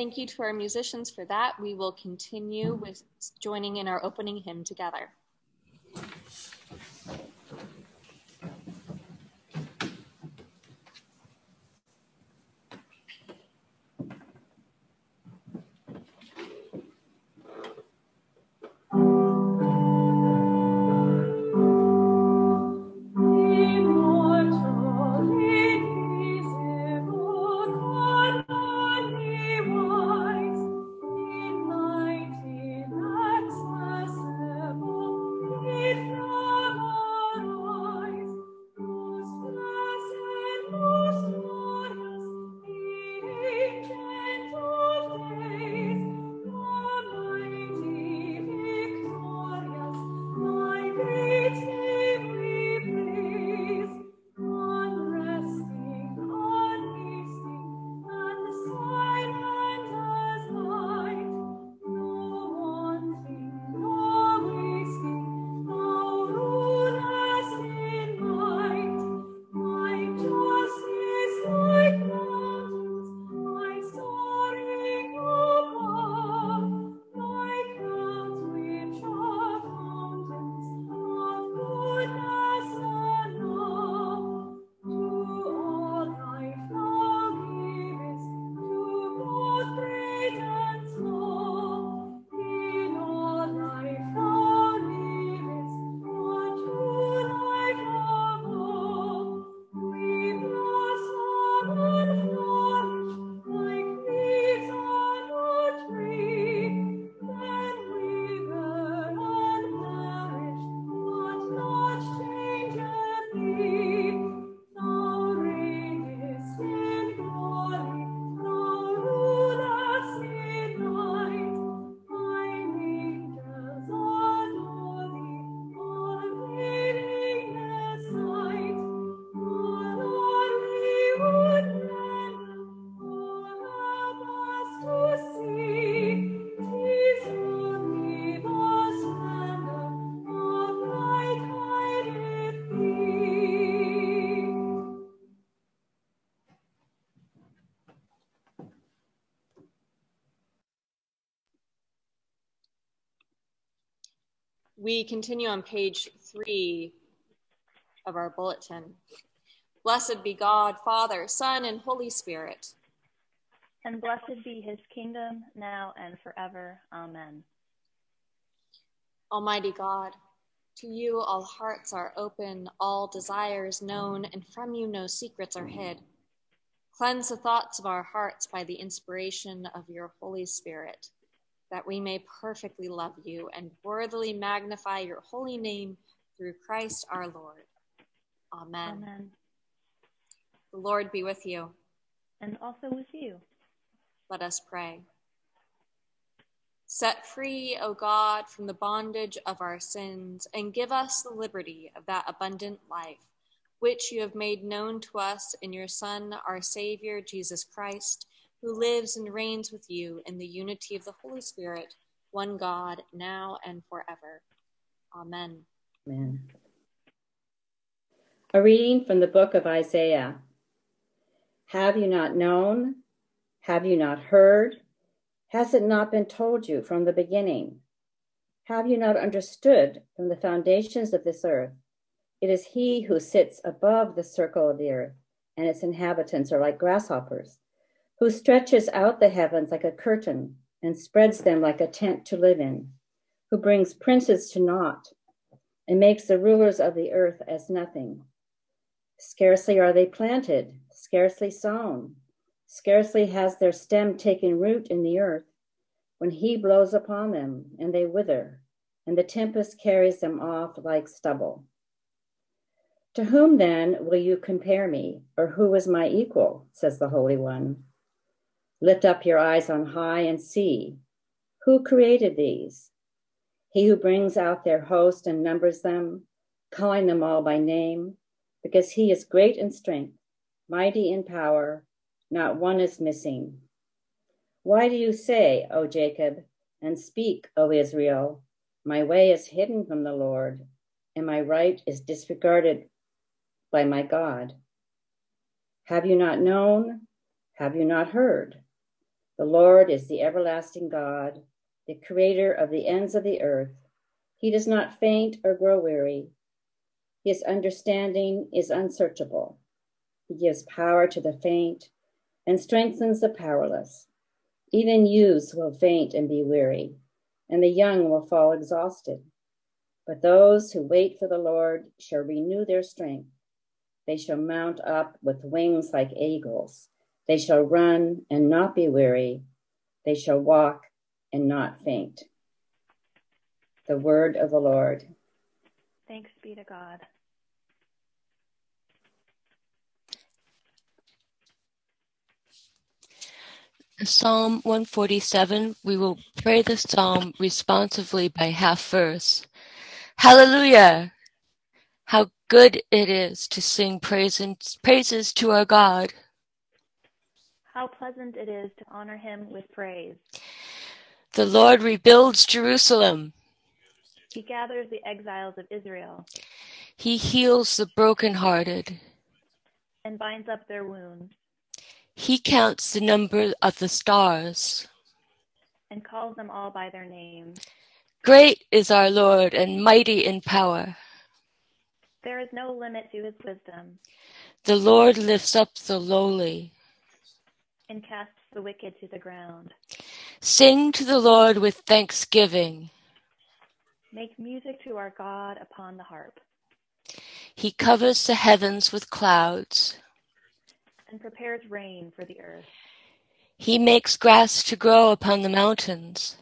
Thank you to our musicians for that. We will continue with joining in our opening hymn together. We continue on page three of our bulletin. Blessed be God, Father, Son, and Holy Spirit. And blessed be his kingdom now and forever. Amen. Almighty God, to you all hearts are open, all desires known, and from you no secrets are hid. Cleanse the thoughts of our hearts by the inspiration of your Holy Spirit that we may perfectly love you and worthily magnify your holy name through Christ our Lord. Amen. Amen. The Lord be with you. And also with you. Let us pray. Set free, O God, from the bondage of our sins, and give us the liberty of that abundant life, which you have made known to us in your Son, our Savior, Jesus Christ who lives and reigns with you in the unity of the Holy Spirit, one God, now and forever. Amen. Amen. A reading from the book of Isaiah. Have you not known? Have you not heard? Has it not been told you from the beginning? Have you not understood from the foundations of this earth? It is he who sits above the circle of the earth, and its inhabitants are like grasshoppers who stretches out the heavens like a curtain and spreads them like a tent to live in, who brings princes to naught and makes the rulers of the earth as nothing. Scarcely are they planted, scarcely sown, scarcely has their stem taken root in the earth, when he blows upon them and they wither, and the tempest carries them off like stubble. To whom then will you compare me, or who is my equal? says the Holy One. Lift up your eyes on high and see who created these. He who brings out their host and numbers them, calling them all by name, because he is great in strength, mighty in power, not one is missing. Why do you say, O Jacob, and speak, O Israel, my way is hidden from the Lord, and my right is disregarded by my God? Have you not known? Have you not heard? The Lord is the everlasting God, the creator of the ends of the earth. He does not faint or grow weary. His understanding is unsearchable. He gives power to the faint and strengthens the powerless. Even youths will faint and be weary, and the young will fall exhausted. But those who wait for the Lord shall renew their strength. They shall mount up with wings like eagles. They shall run and not be weary. They shall walk and not faint. The word of the Lord. Thanks be to God. Psalm 147, we will pray the psalm responsively by half verse. Hallelujah! How good it is to sing praises, praises to our God. How pleasant it is to honor him with praise. The Lord rebuilds Jerusalem. He gathers the exiles of Israel He heals the brokenhearted. and binds up their wounds He counts the number of the stars. and calls them all by their names. Great is our Lord and mighty in power. There is no limit to his wisdom The Lord lifts up the lowly. And casts the wicked to the ground. Sing to the Lord with thanksgiving. Make music to our God upon the harp He covers the heavens with clouds. and prepares rain for the earth He makes grass to grow upon the mountains.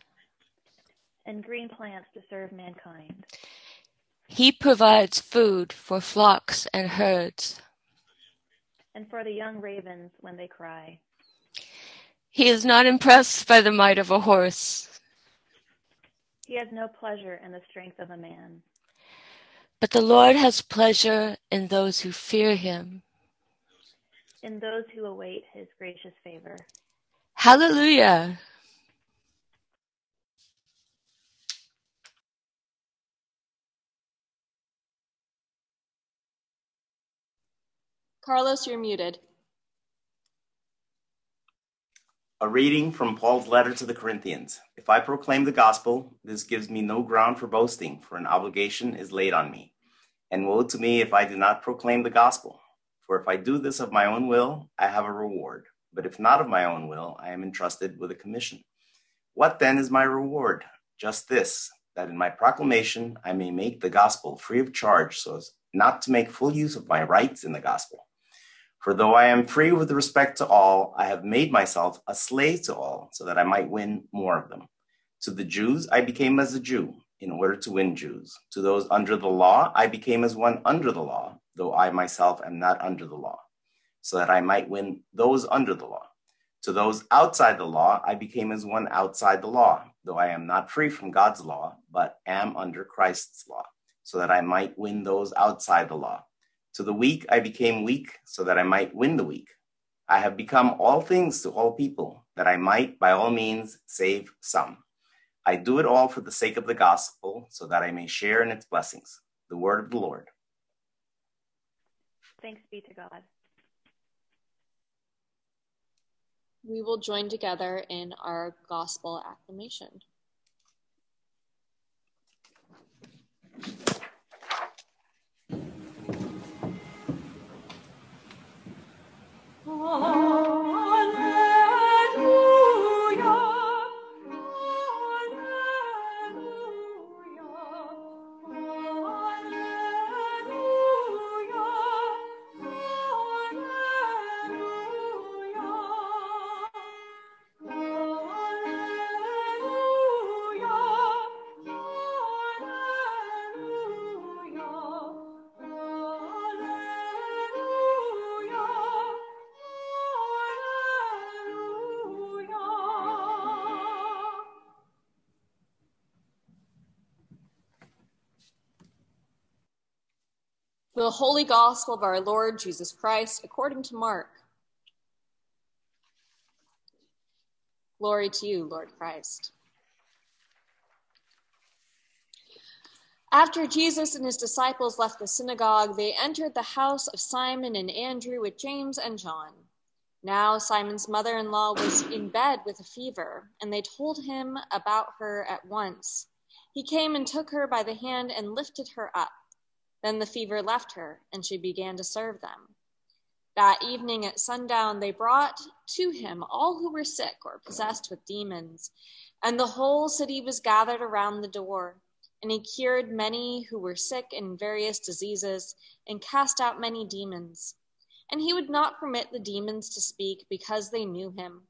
and green plants to serve mankind. He provides food for flocks and herds. and for the young ravens when they cry. He is not impressed by the might of a horse, He has no pleasure in the strength of a man, but the Lord has pleasure in those who fear him. in those who await his gracious favor. Hallelujah! Carlos, you're muted. A reading from Paul's letter to the Corinthians. If I proclaim the gospel, this gives me no ground for boasting, for an obligation is laid on me. And woe to me if I do not proclaim the gospel. For if I do this of my own will, I have a reward. But if not of my own will, I am entrusted with a commission. What then is my reward? Just this, that in my proclamation I may make the gospel free of charge, so as not to make full use of my rights in the gospel. For though I am free with respect to all, I have made myself a slave to all, so that I might win more of them. To the Jews, I became as a Jew, in order to win Jews. To those under the law, I became as one under the law, though I myself am not under the law, so that I might win those under the law. To those outside the law, I became as one outside the law, though I am not free from God's law, but am under Christ's law, so that I might win those outside the law. To the weak I became weak, so that I might win the weak. I have become all things to all people, that I might by all means save some. I do it all for the sake of the gospel, so that I may share in its blessings. The word of the Lord. Thanks be to God. We will join together in our gospel acclamation. 啊 The Holy Gospel of our Lord Jesus Christ according to Mark. Glory to you, Lord Christ. After Jesus and his disciples left the synagogue, they entered the house of Simon and Andrew with James and John. Now Simon's mother in law was in bed with a fever, and they told him about her at once. He came and took her by the hand and lifted her up. Then the fever left her, and she began to serve them. That evening at sundown, they brought to him all who were sick or possessed with demons, and the whole city was gathered around the door. And he cured many who were sick in various diseases, and cast out many demons. And he would not permit the demons to speak because they knew him.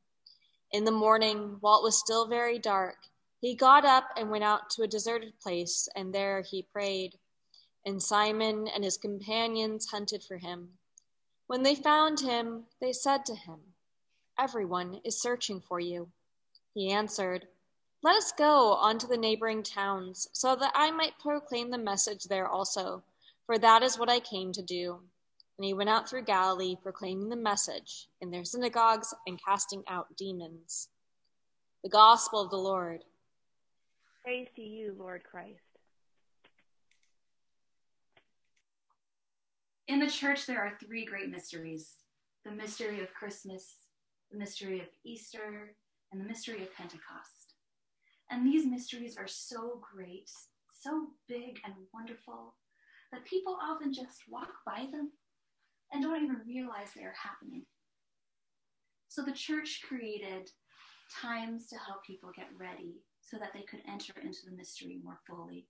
In the morning, while it was still very dark, he got up and went out to a deserted place, and there he prayed. And Simon and his companions hunted for him. When they found him, they said to him, Everyone is searching for you. He answered, Let us go on to the neighboring towns, so that I might proclaim the message there also, for that is what I came to do. And he went out through Galilee, proclaiming the message in their synagogues and casting out demons. The Gospel of the Lord. Praise to you, Lord Christ. In the church, there are three great mysteries the mystery of Christmas, the mystery of Easter, and the mystery of Pentecost. And these mysteries are so great, so big and wonderful, that people often just walk by them and don't even realize they are happening. So the church created times to help people get ready so that they could enter into the mystery more fully.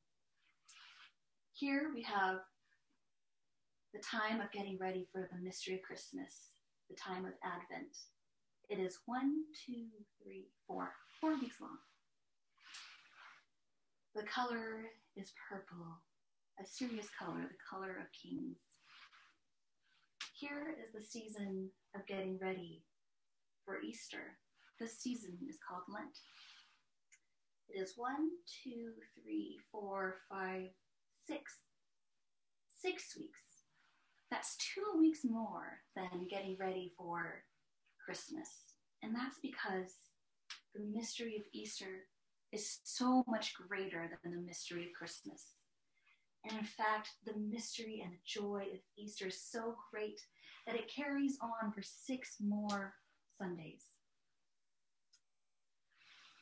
Here we have the time of getting ready for the mystery of Christmas, the time of Advent. It is one, two, three, four, four weeks long. The color is purple, a serious color, the color of kings. Here is the season of getting ready for Easter. This season is called Lent. It is one, two, three, four, five, six, six weeks that's two weeks more than getting ready for Christmas. And that's because the mystery of Easter is so much greater than the mystery of Christmas. And in fact, the mystery and the joy of Easter is so great that it carries on for six more Sundays.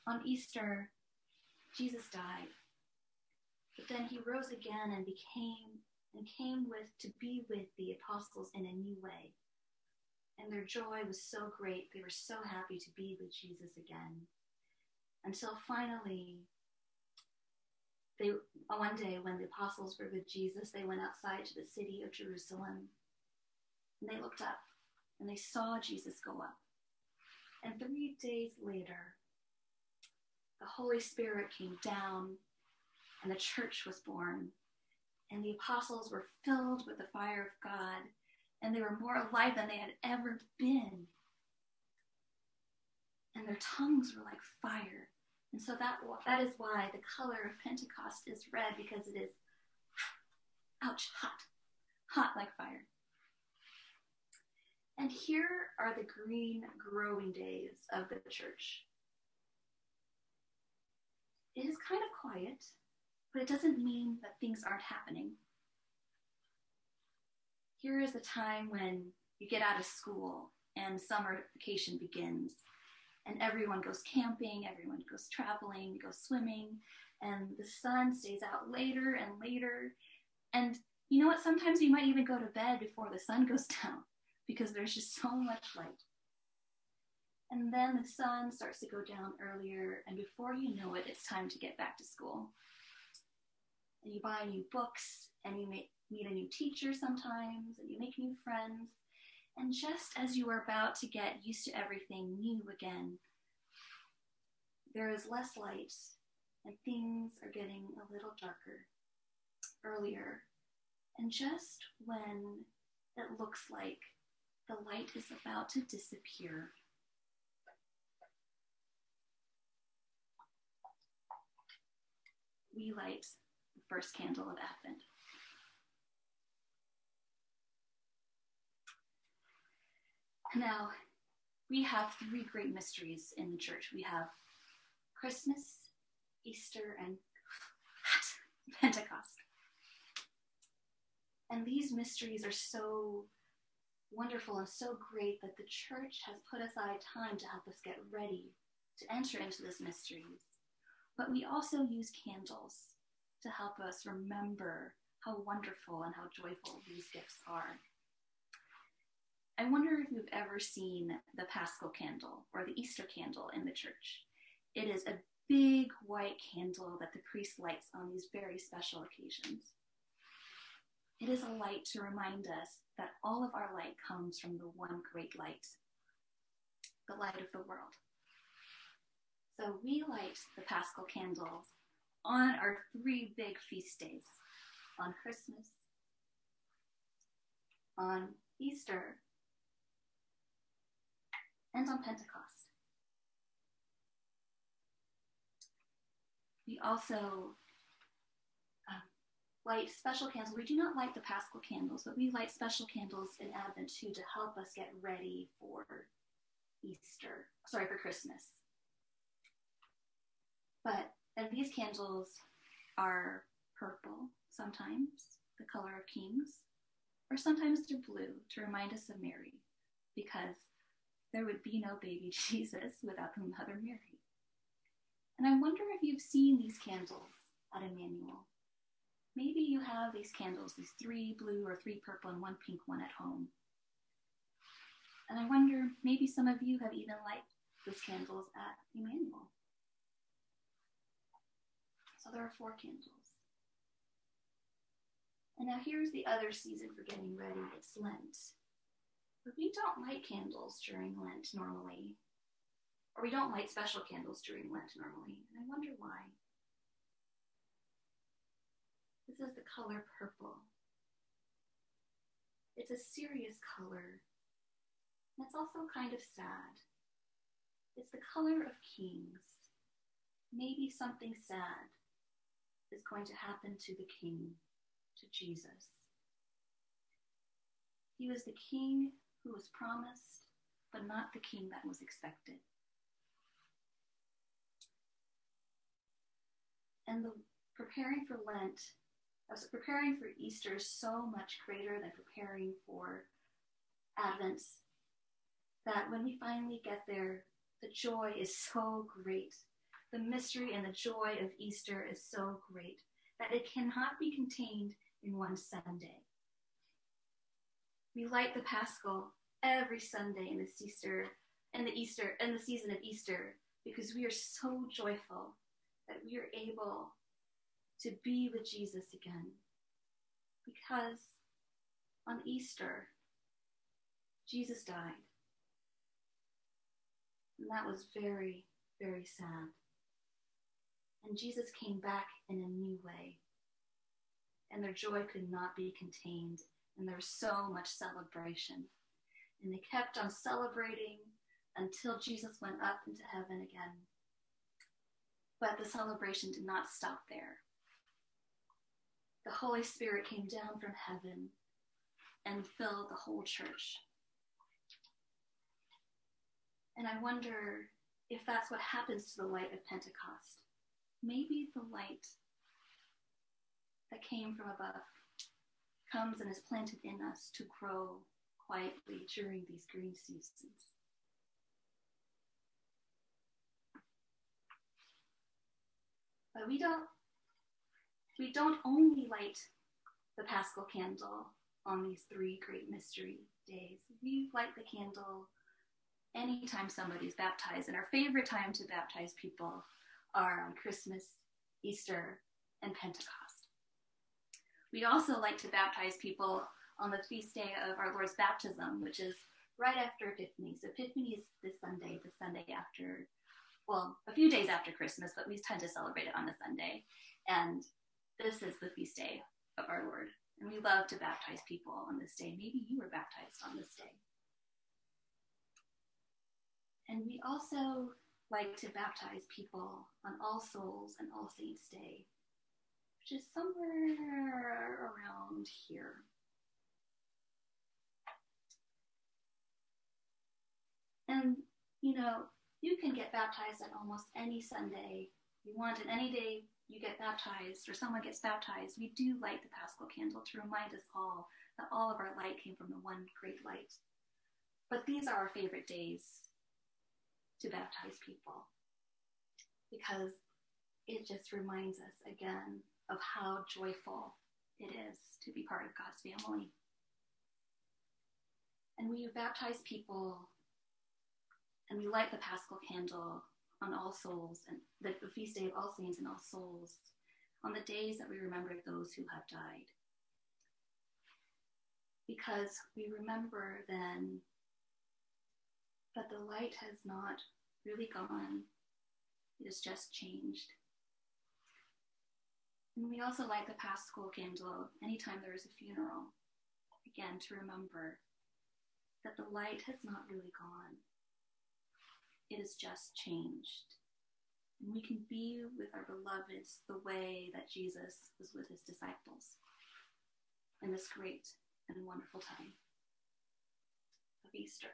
On Easter, Jesus died, but then he rose again and became and came with to be with the apostles in a new way. And their joy was so great. They were so happy to be with Jesus again. Until finally, they uh, one day when the apostles were with Jesus, they went outside to the city of Jerusalem. And they looked up and they saw Jesus go up. And three days later, the Holy Spirit came down and the church was born and the apostles were filled with the fire of God, and they were more alive than they had ever been. And their tongues were like fire. And so that, that is why the color of Pentecost is red, because it is, ouch, hot, hot like fire. And here are the green growing days of the church. It is kind of quiet but it doesn't mean that things aren't happening. Here is the time when you get out of school and summer vacation begins, and everyone goes camping, everyone goes traveling, goes swimming, and the sun stays out later and later. And you know what? Sometimes you might even go to bed before the sun goes down because there's just so much light. And then the sun starts to go down earlier, and before you know it, it's time to get back to school and you buy new books and you meet a new teacher sometimes and you make new friends. And just as you are about to get used to everything new again, there is less light and things are getting a little darker earlier. And just when it looks like the light is about to disappear, we light first candle of Advent. Now, we have three great mysteries in the church. We have Christmas, Easter, and Pentecost. And these mysteries are so wonderful and so great that the church has put aside time to help us get ready to enter into these mysteries. But we also use candles to help us remember how wonderful and how joyful these gifts are. I wonder if you've ever seen the Paschal candle or the Easter candle in the church. It is a big white candle that the priest lights on these very special occasions. It is a light to remind us that all of our light comes from the one great light, the light of the world. So we light the Paschal candles on our three big feast days on Christmas, on Easter, and on Pentecost. We also um, light special candles. We do not light the Paschal candles, but we light special candles in Advent too to help us get ready for Easter, sorry, for Christmas. But and these candles are purple sometimes, the color of kings, or sometimes they're blue to remind us of Mary, because there would be no baby Jesus without the Mother Mary. And I wonder if you've seen these candles at Emmanuel. Maybe you have these candles, these three blue or three purple and one pink one at home. And I wonder, maybe some of you have even lighted these candles at Emmanuel. So there are four candles. And now here's the other season for getting ready it's Lent. But we don't light candles during Lent normally. Or we don't light special candles during Lent normally. And I wonder why. This is the color purple. It's a serious color. And it's also kind of sad. It's the color of kings. Maybe something sad is going to happen to the king, to Jesus. He was the king who was promised, but not the king that was expected. And the preparing for Lent, I was preparing for Easter is so much greater than preparing for Advent that when we finally get there, the joy is so great the mystery and the joy of Easter is so great that it cannot be contained in one Sunday. We light the Paschal every Sunday in the Easter and the Easter and the season of Easter because we are so joyful that we are able to be with Jesus again. Because on Easter, Jesus died. And that was very, very sad. And Jesus came back in a new way. And their joy could not be contained. And there was so much celebration. And they kept on celebrating until Jesus went up into heaven again. But the celebration did not stop there. The Holy Spirit came down from heaven and filled the whole church. And I wonder if that's what happens to the light of Pentecost maybe the light that came from above comes and is planted in us to grow quietly during these green seasons. But we don't we don't only light the Paschal candle on these three great mystery days. We light the candle anytime somebody's baptized, and our favorite time to baptize people are on Christmas, Easter, and Pentecost. We also like to baptize people on the feast day of our Lord's baptism, which is right after Epiphany. So Epiphany is this Sunday, the Sunday after, well, a few days after Christmas, but we tend to celebrate it on a Sunday. And this is the feast day of our Lord. And we love to baptize people on this day. Maybe you were baptized on this day. And we also like to baptize people on All Souls and All Saints Day, which is somewhere around here. And, you know, you can get baptized on almost any Sunday you want, and any day you get baptized or someone gets baptized, we do light the paschal candle to remind us all that all of our light came from the one great light. But these are our favorite days to baptize people because it just reminds us again of how joyful it is to be part of God's family. And we baptize people and we light the paschal candle on All Souls and the, feast day of All Saints and All Souls on the days that we remember those who have died. Because we remember then that the light has not really gone, it has just changed. And we also light the paschal candle anytime there is a funeral, again, to remember that the light has not really gone. It has just changed. And we can be with our beloveds the way that Jesus was with his disciples in this great and wonderful time of Easter.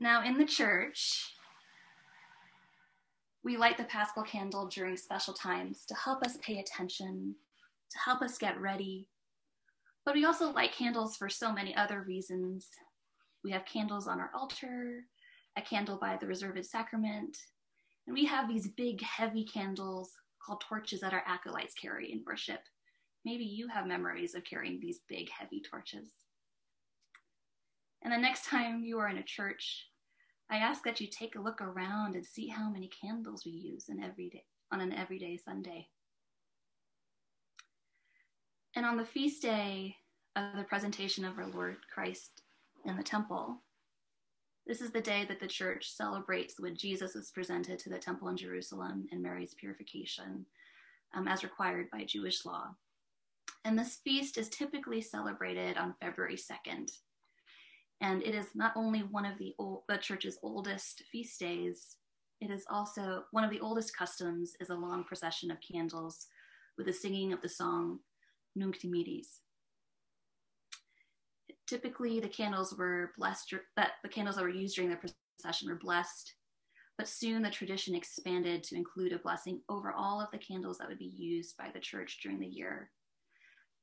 Now, in the church, we light the paschal candle during special times to help us pay attention, to help us get ready. But we also light candles for so many other reasons. We have candles on our altar, a candle by the reserved sacrament, and we have these big, heavy candles called torches that our acolytes carry in worship. Maybe you have memories of carrying these big, heavy torches. And the next time you are in a church, I ask that you take a look around and see how many candles we use in every day, on an everyday Sunday. And on the feast day of the presentation of our Lord Christ in the temple, this is the day that the church celebrates when Jesus was presented to the temple in Jerusalem and Mary's purification, um, as required by Jewish law. And this feast is typically celebrated on February 2nd. And it is not only one of the, old, the church's oldest feast days, it is also one of the oldest customs is a long procession of candles with the singing of the song Nunc Dimittis. Typically, the candles were blessed, that the candles that were used during the procession were blessed, but soon the tradition expanded to include a blessing over all of the candles that would be used by the church during the year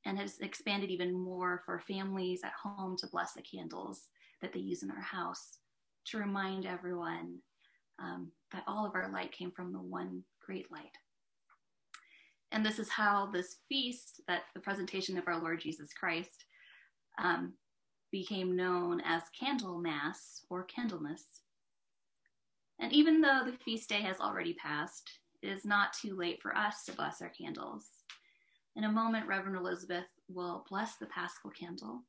and has expanded even more for families at home to bless the candles that they use in their house to remind everyone um, that all of our light came from the one great light. And this is how this feast, that the presentation of our Lord Jesus Christ, um, became known as Candle Mass or Candlemas. And even though the feast day has already passed, it is not too late for us to bless our candles. In a moment, Reverend Elizabeth will bless the Paschal candle.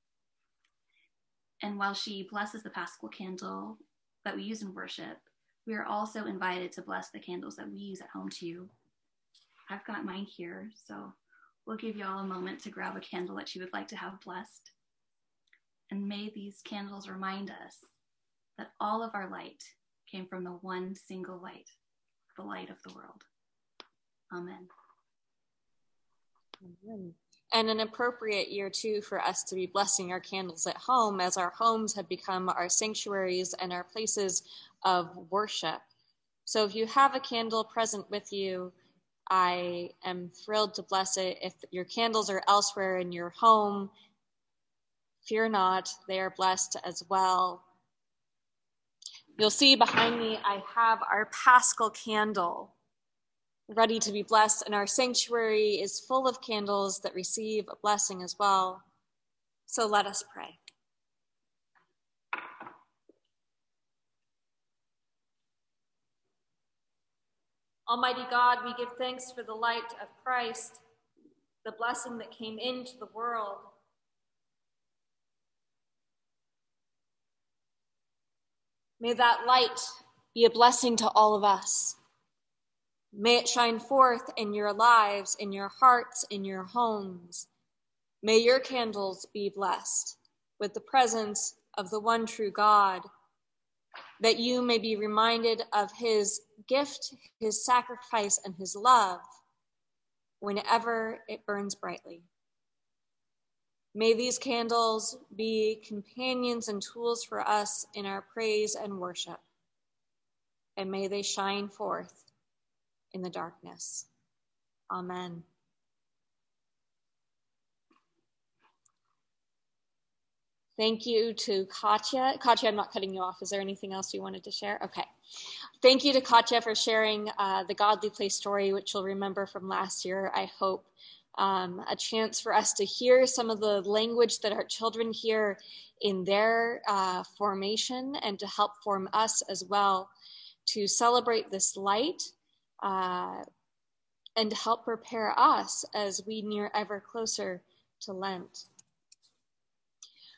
And while she blesses the Paschal candle that we use in worship, we are also invited to bless the candles that we use at home too. I've got mine here, so we'll give you all a moment to grab a candle that you would like to have blessed. And may these candles remind us that all of our light came from the one single light, the light of the world. Amen. And an appropriate year, too, for us to be blessing our candles at home as our homes have become our sanctuaries and our places of worship. So if you have a candle present with you, I am thrilled to bless it. If your candles are elsewhere in your home, fear not, they are blessed as well. You'll see behind me, I have our paschal candle ready to be blessed, and our sanctuary is full of candles that receive a blessing as well. So let us pray. Almighty God, we give thanks for the light of Christ, the blessing that came into the world. May that light be a blessing to all of us. May it shine forth in your lives, in your hearts, in your homes. May your candles be blessed with the presence of the one true God, that you may be reminded of his gift, his sacrifice, and his love whenever it burns brightly. May these candles be companions and tools for us in our praise and worship. And may they shine forth in the darkness. Amen. Thank you to Katya. Katya, I'm not cutting you off. Is there anything else you wanted to share? Okay. Thank you to Katya for sharing uh, the Godly Play story, which you'll remember from last year, I hope. Um, a chance for us to hear some of the language that our children hear in their uh, formation and to help form us as well to celebrate this light uh, and help prepare us as we near ever closer to Lent.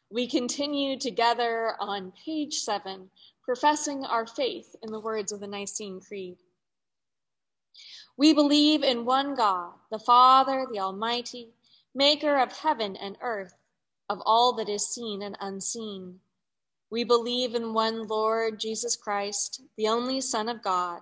We continue together on page seven, professing our faith in the words of the Nicene Creed. We believe in one God, the Father, the Almighty, maker of heaven and earth, of all that is seen and unseen. We believe in one Lord Jesus Christ, the only Son of God,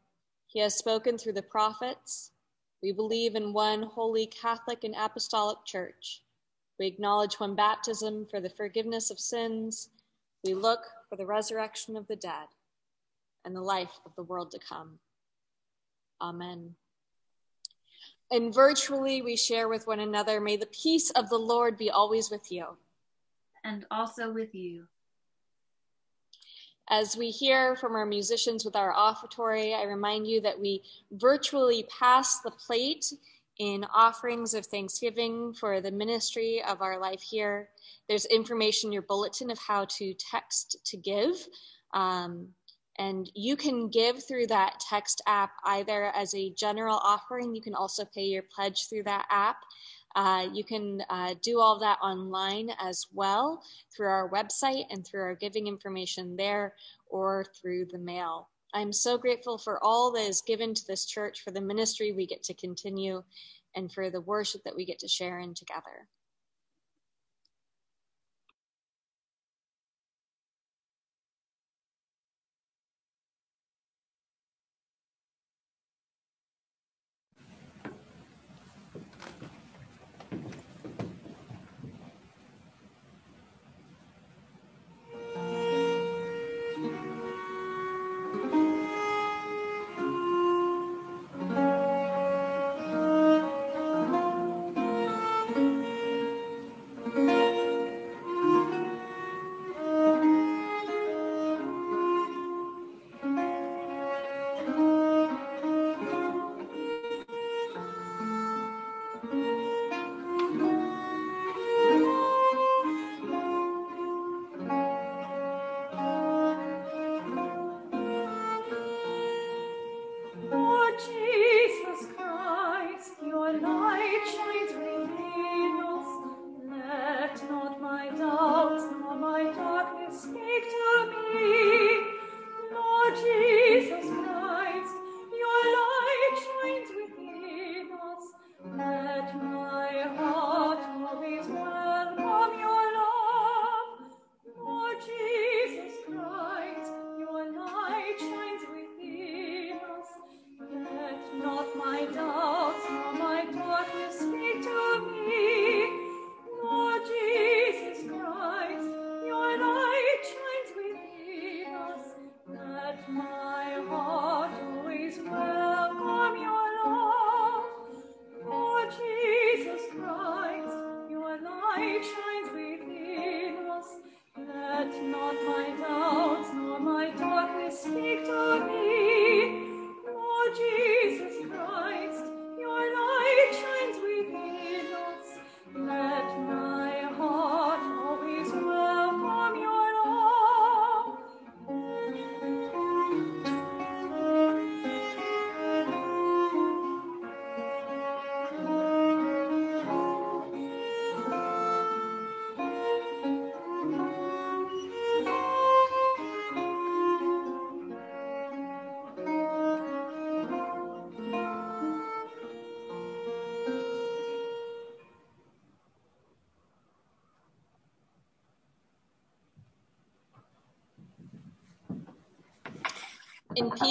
He has spoken through the prophets. We believe in one holy Catholic and Apostolic Church. We acknowledge one baptism for the forgiveness of sins. We look for the resurrection of the dead and the life of the world to come. Amen. And virtually, we share with one another. May the peace of the Lord be always with you. And also with you. As we hear from our musicians with our offertory, I remind you that we virtually pass the plate in offerings of thanksgiving for the ministry of our life here. There's information in your bulletin of how to text to give. Um, and you can give through that text app either as a general offering, you can also pay your pledge through that app. Uh, you can uh, do all that online as well through our website and through our giving information there or through the mail. I'm so grateful for all that is given to this church, for the ministry we get to continue, and for the worship that we get to share in together.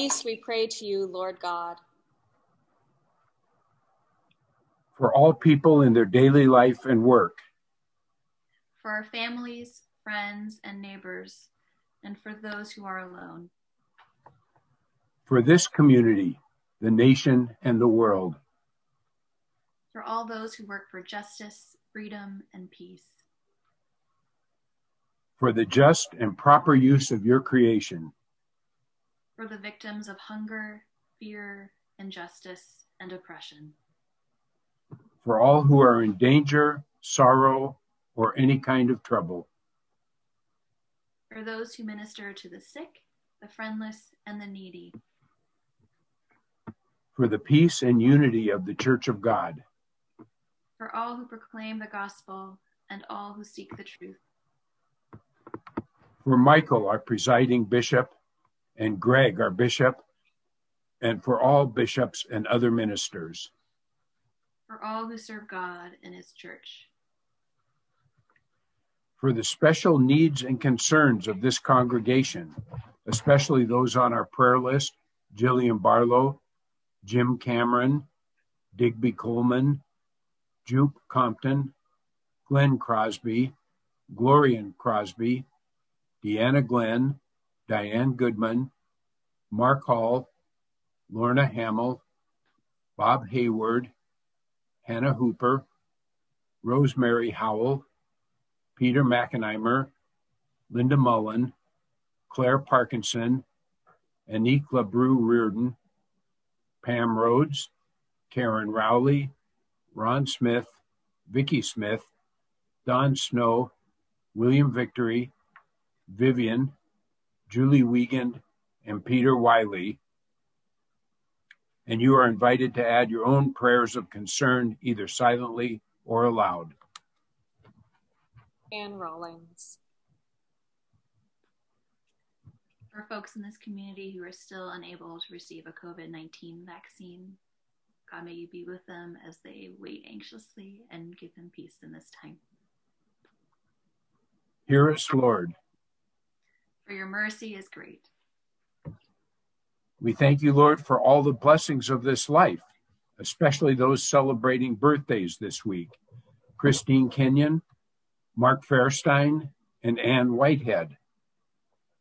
Peace we pray to you, Lord God. For all people in their daily life and work. For our families, friends, and neighbors, and for those who are alone. For this community, the nation, and the world. For all those who work for justice, freedom, and peace. For the just and proper use of your creation. For the victims of hunger, fear, injustice, and oppression. For all who are in danger, sorrow, or any kind of trouble. For those who minister to the sick, the friendless, and the needy. For the peace and unity of the Church of God. For all who proclaim the gospel and all who seek the truth. For Michael, our presiding bishop, and Greg, our bishop, and for all bishops and other ministers. For all who serve God and his church. For the special needs and concerns of this congregation, especially those on our prayer list Jillian Barlow, Jim Cameron, Digby Coleman, Jupe Compton, Glenn Crosby, Glorian Crosby, Deanna Glenn, Diane Goodman, Mark Hall, Lorna Hamill, Bob Hayward, Hannah Hooper, Rosemary Howell, Peter McEnimer, Linda Mullen, Claire Parkinson, Anique LaBrue Reardon, Pam Rhodes, Karen Rowley, Ron Smith, Vicki Smith, Don Snow, William Victory, Vivian, Julie Wiegand, and Peter Wiley. And you are invited to add your own prayers of concern either silently or aloud. Anne Rawlings. For folks in this community who are still unable to receive a COVID 19 vaccine, God, may you be with them as they wait anxiously and give them peace in this time. Hear us, Lord. For your mercy is great. We thank you, Lord, for all the blessings of this life, especially those celebrating birthdays this week Christine Kenyon, Mark Fairstein, and Ann Whitehead.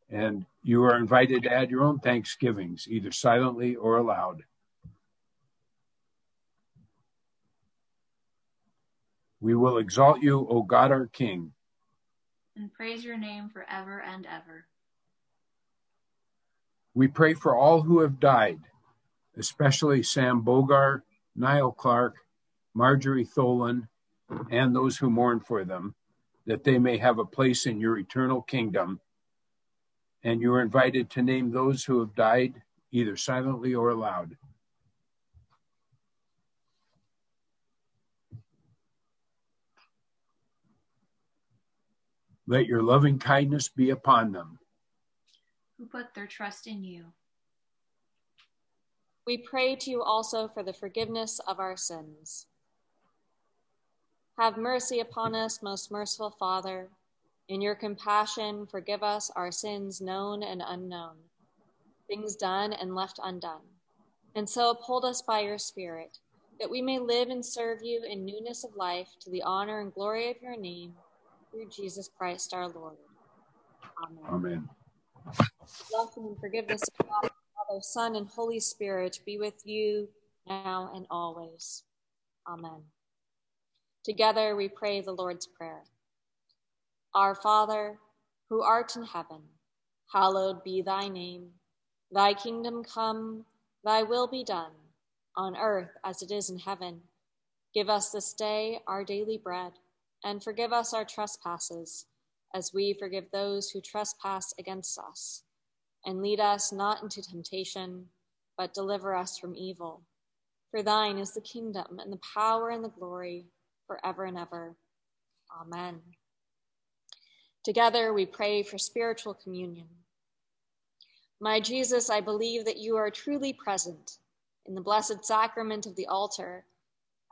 And you are invited to add your own thanksgivings, either silently or aloud. We will exalt you, O God our King, and praise your name forever and ever. We pray for all who have died, especially Sam Bogar, Niall Clark, Marjorie Tholen, and those who mourn for them, that they may have a place in your eternal kingdom. And you are invited to name those who have died, either silently or aloud. Let your loving kindness be upon them. Who put their trust in you. We pray to you also for the forgiveness of our sins. Have mercy upon us, most merciful Father. In your compassion, forgive us our sins, known and unknown, things done and left undone. And so uphold us by your Spirit, that we may live and serve you in newness of life to the honor and glory of your name through Jesus Christ our Lord. Amen. Amen. Blessing and forgiveness Father, Son, and Holy Spirit be with you now and always. Amen. Together we pray the Lord's Prayer. Our Father, who art in heaven, hallowed be thy name. Thy kingdom come, thy will be done, on earth as it is in heaven. Give us this day our daily bread and forgive us our trespasses, as we forgive those who trespass against us. And lead us not into temptation, but deliver us from evil. For thine is the kingdom, and the power, and the glory, forever and ever. Amen. Together we pray for spiritual communion. My Jesus, I believe that you are truly present in the blessed sacrament of the altar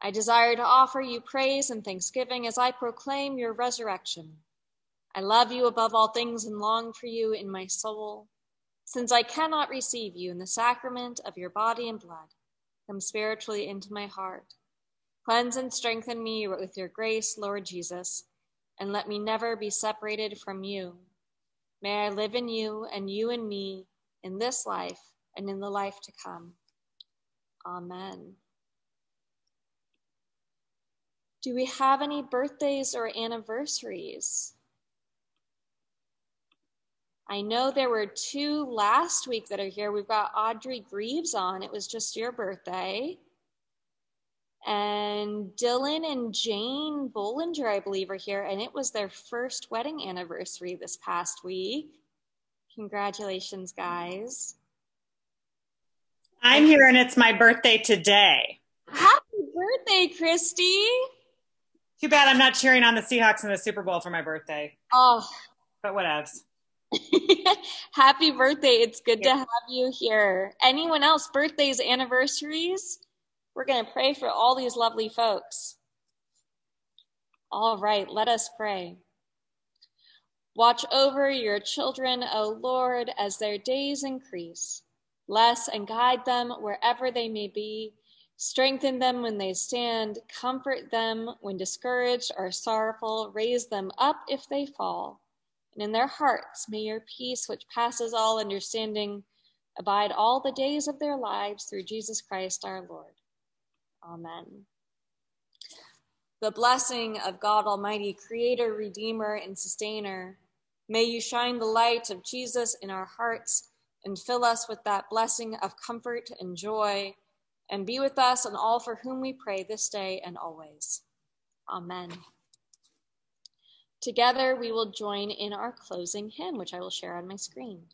I desire to offer you praise and thanksgiving as I proclaim your resurrection. I love you above all things and long for you in my soul. Since I cannot receive you in the sacrament of your body and blood, come spiritually into my heart. Cleanse and strengthen me with your grace, Lord Jesus, and let me never be separated from you. May I live in you and you in me in this life and in the life to come. Amen. Do we have any birthdays or anniversaries? I know there were two last week that are here. We've got Audrey Greaves on. It was just your birthday. And Dylan and Jane Bollinger, I believe, are here, and it was their first wedding anniversary this past week. Congratulations, guys. I'm here, and it's my birthday today. Happy birthday, Christy. Too bad I'm not cheering on the Seahawks in the Super Bowl for my birthday. Oh, but whatevs. Happy birthday. It's good yeah. to have you here. Anyone else, birthdays, anniversaries? We're going to pray for all these lovely folks. All right, let us pray. Watch over your children, O Lord, as their days increase. Bless and guide them wherever they may be. Strengthen them when they stand. Comfort them when discouraged or sorrowful. Raise them up if they fall and in their hearts may your peace, which passes all understanding, abide all the days of their lives through Jesus Christ our Lord. Amen. The blessing of God Almighty, Creator, Redeemer, and Sustainer, may you shine the light of Jesus in our hearts and fill us with that blessing of comfort and joy, and be with us and all for whom we pray this day and always. Amen. Together, we will join in our closing hymn, which I will share on my screen.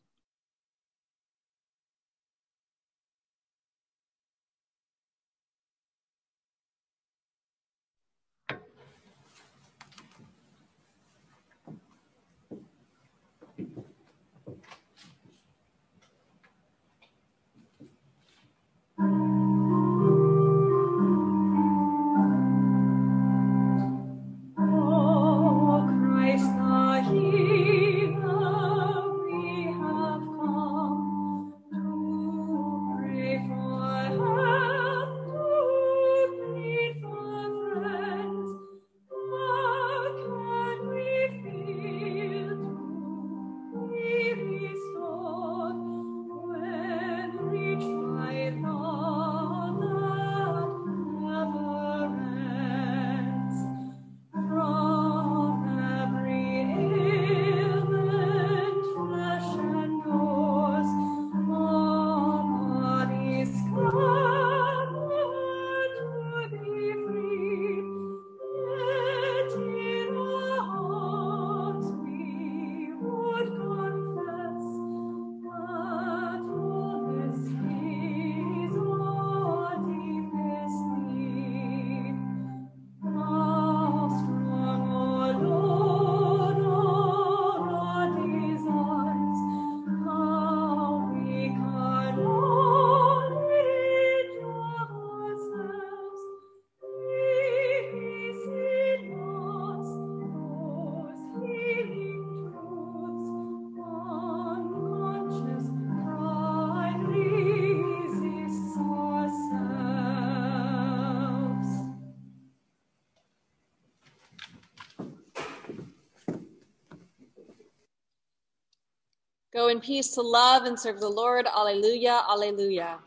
Peace to love and serve the Lord. Alleluia, alleluia.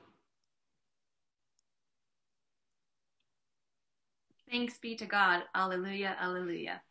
Thanks be to God. Alleluia, alleluia.